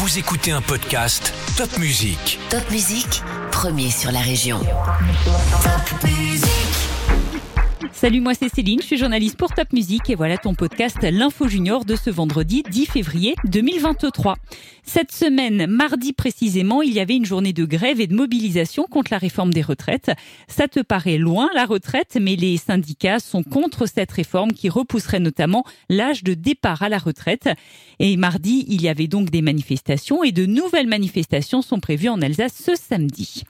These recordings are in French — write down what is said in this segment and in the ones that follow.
Vous écoutez un podcast Top Music. Top Musique, premier sur la région. Top Musique. Salut, moi c'est Céline, je suis journaliste pour Top Music et voilà ton podcast L'Info Junior de ce vendredi 10 février 2023. Cette semaine, mardi précisément, il y avait une journée de grève et de mobilisation contre la réforme des retraites. Ça te paraît loin la retraite, mais les syndicats sont contre cette réforme qui repousserait notamment l'âge de départ à la retraite. Et mardi, il y avait donc des manifestations et de nouvelles manifestations sont prévues en Alsace ce samedi.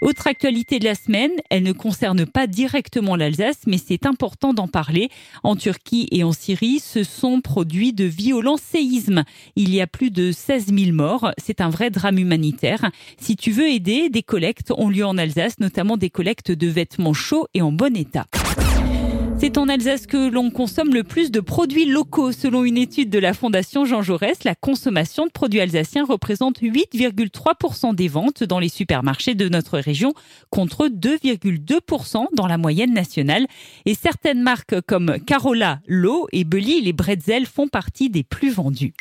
Autre actualité de la semaine, elle ne concerne pas directement l'Alsace, mais c'est important d'en parler. En Turquie et en Syrie, se sont produits de violents séismes. Il y a plus de 16 000 morts. C'est un vrai drame humanitaire. Si tu veux aider, des collectes ont lieu en Alsace, notamment des collectes de vêtements chauds et en bon état. C'est en Alsace que l'on consomme le plus de produits locaux. Selon une étude de la Fondation Jean Jaurès, la consommation de produits alsaciens représente 8,3% des ventes dans les supermarchés de notre région contre 2,2% dans la moyenne nationale. Et certaines marques comme Carola, L'eau et Belly, les bretzels font partie des plus vendus.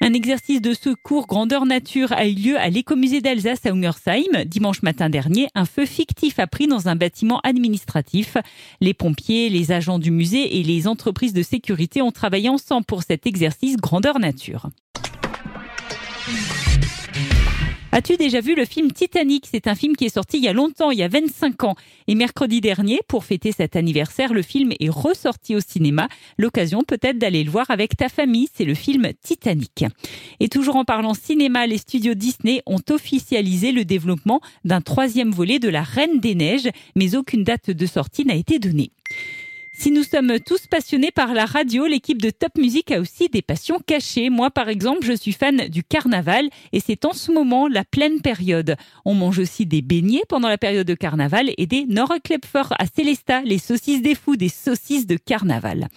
Un exercice de secours grandeur nature a eu lieu à l'écomusée d'Alsace à Ungersheim. Dimanche matin dernier, un feu fictif a pris dans un bâtiment administratif. Les pompiers, les agents du musée et les entreprises de sécurité ont travaillé ensemble pour cet exercice grandeur nature. As-tu déjà vu le film Titanic? C'est un film qui est sorti il y a longtemps, il y a 25 ans. Et mercredi dernier, pour fêter cet anniversaire, le film est ressorti au cinéma. L'occasion peut-être d'aller le voir avec ta famille, c'est le film Titanic. Et toujours en parlant cinéma, les studios Disney ont officialisé le développement d'un troisième volet de La Reine des Neiges, mais aucune date de sortie n'a été donnée. Si nous sommes tous passionnés par la radio, l'équipe de Top Music a aussi des passions cachées. Moi, par exemple, je suis fan du carnaval et c'est en ce moment la pleine période. On mange aussi des beignets pendant la période de carnaval et des Norrklepfer à Célesta, les saucisses des fous, des saucisses de carnaval.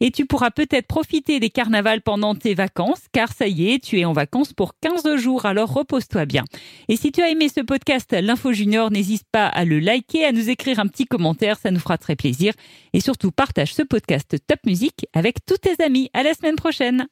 Et tu pourras peut-être profiter des carnavals pendant tes vacances, car ça y est, tu es en vacances pour 15 jours, alors repose-toi bien. Et si tu as aimé ce podcast, l'Info Junior, n'hésite pas à le liker, à nous écrire un petit commentaire, ça nous fera très plaisir. Et surtout, partage ce podcast Top Music avec tous tes amis. À la semaine prochaine.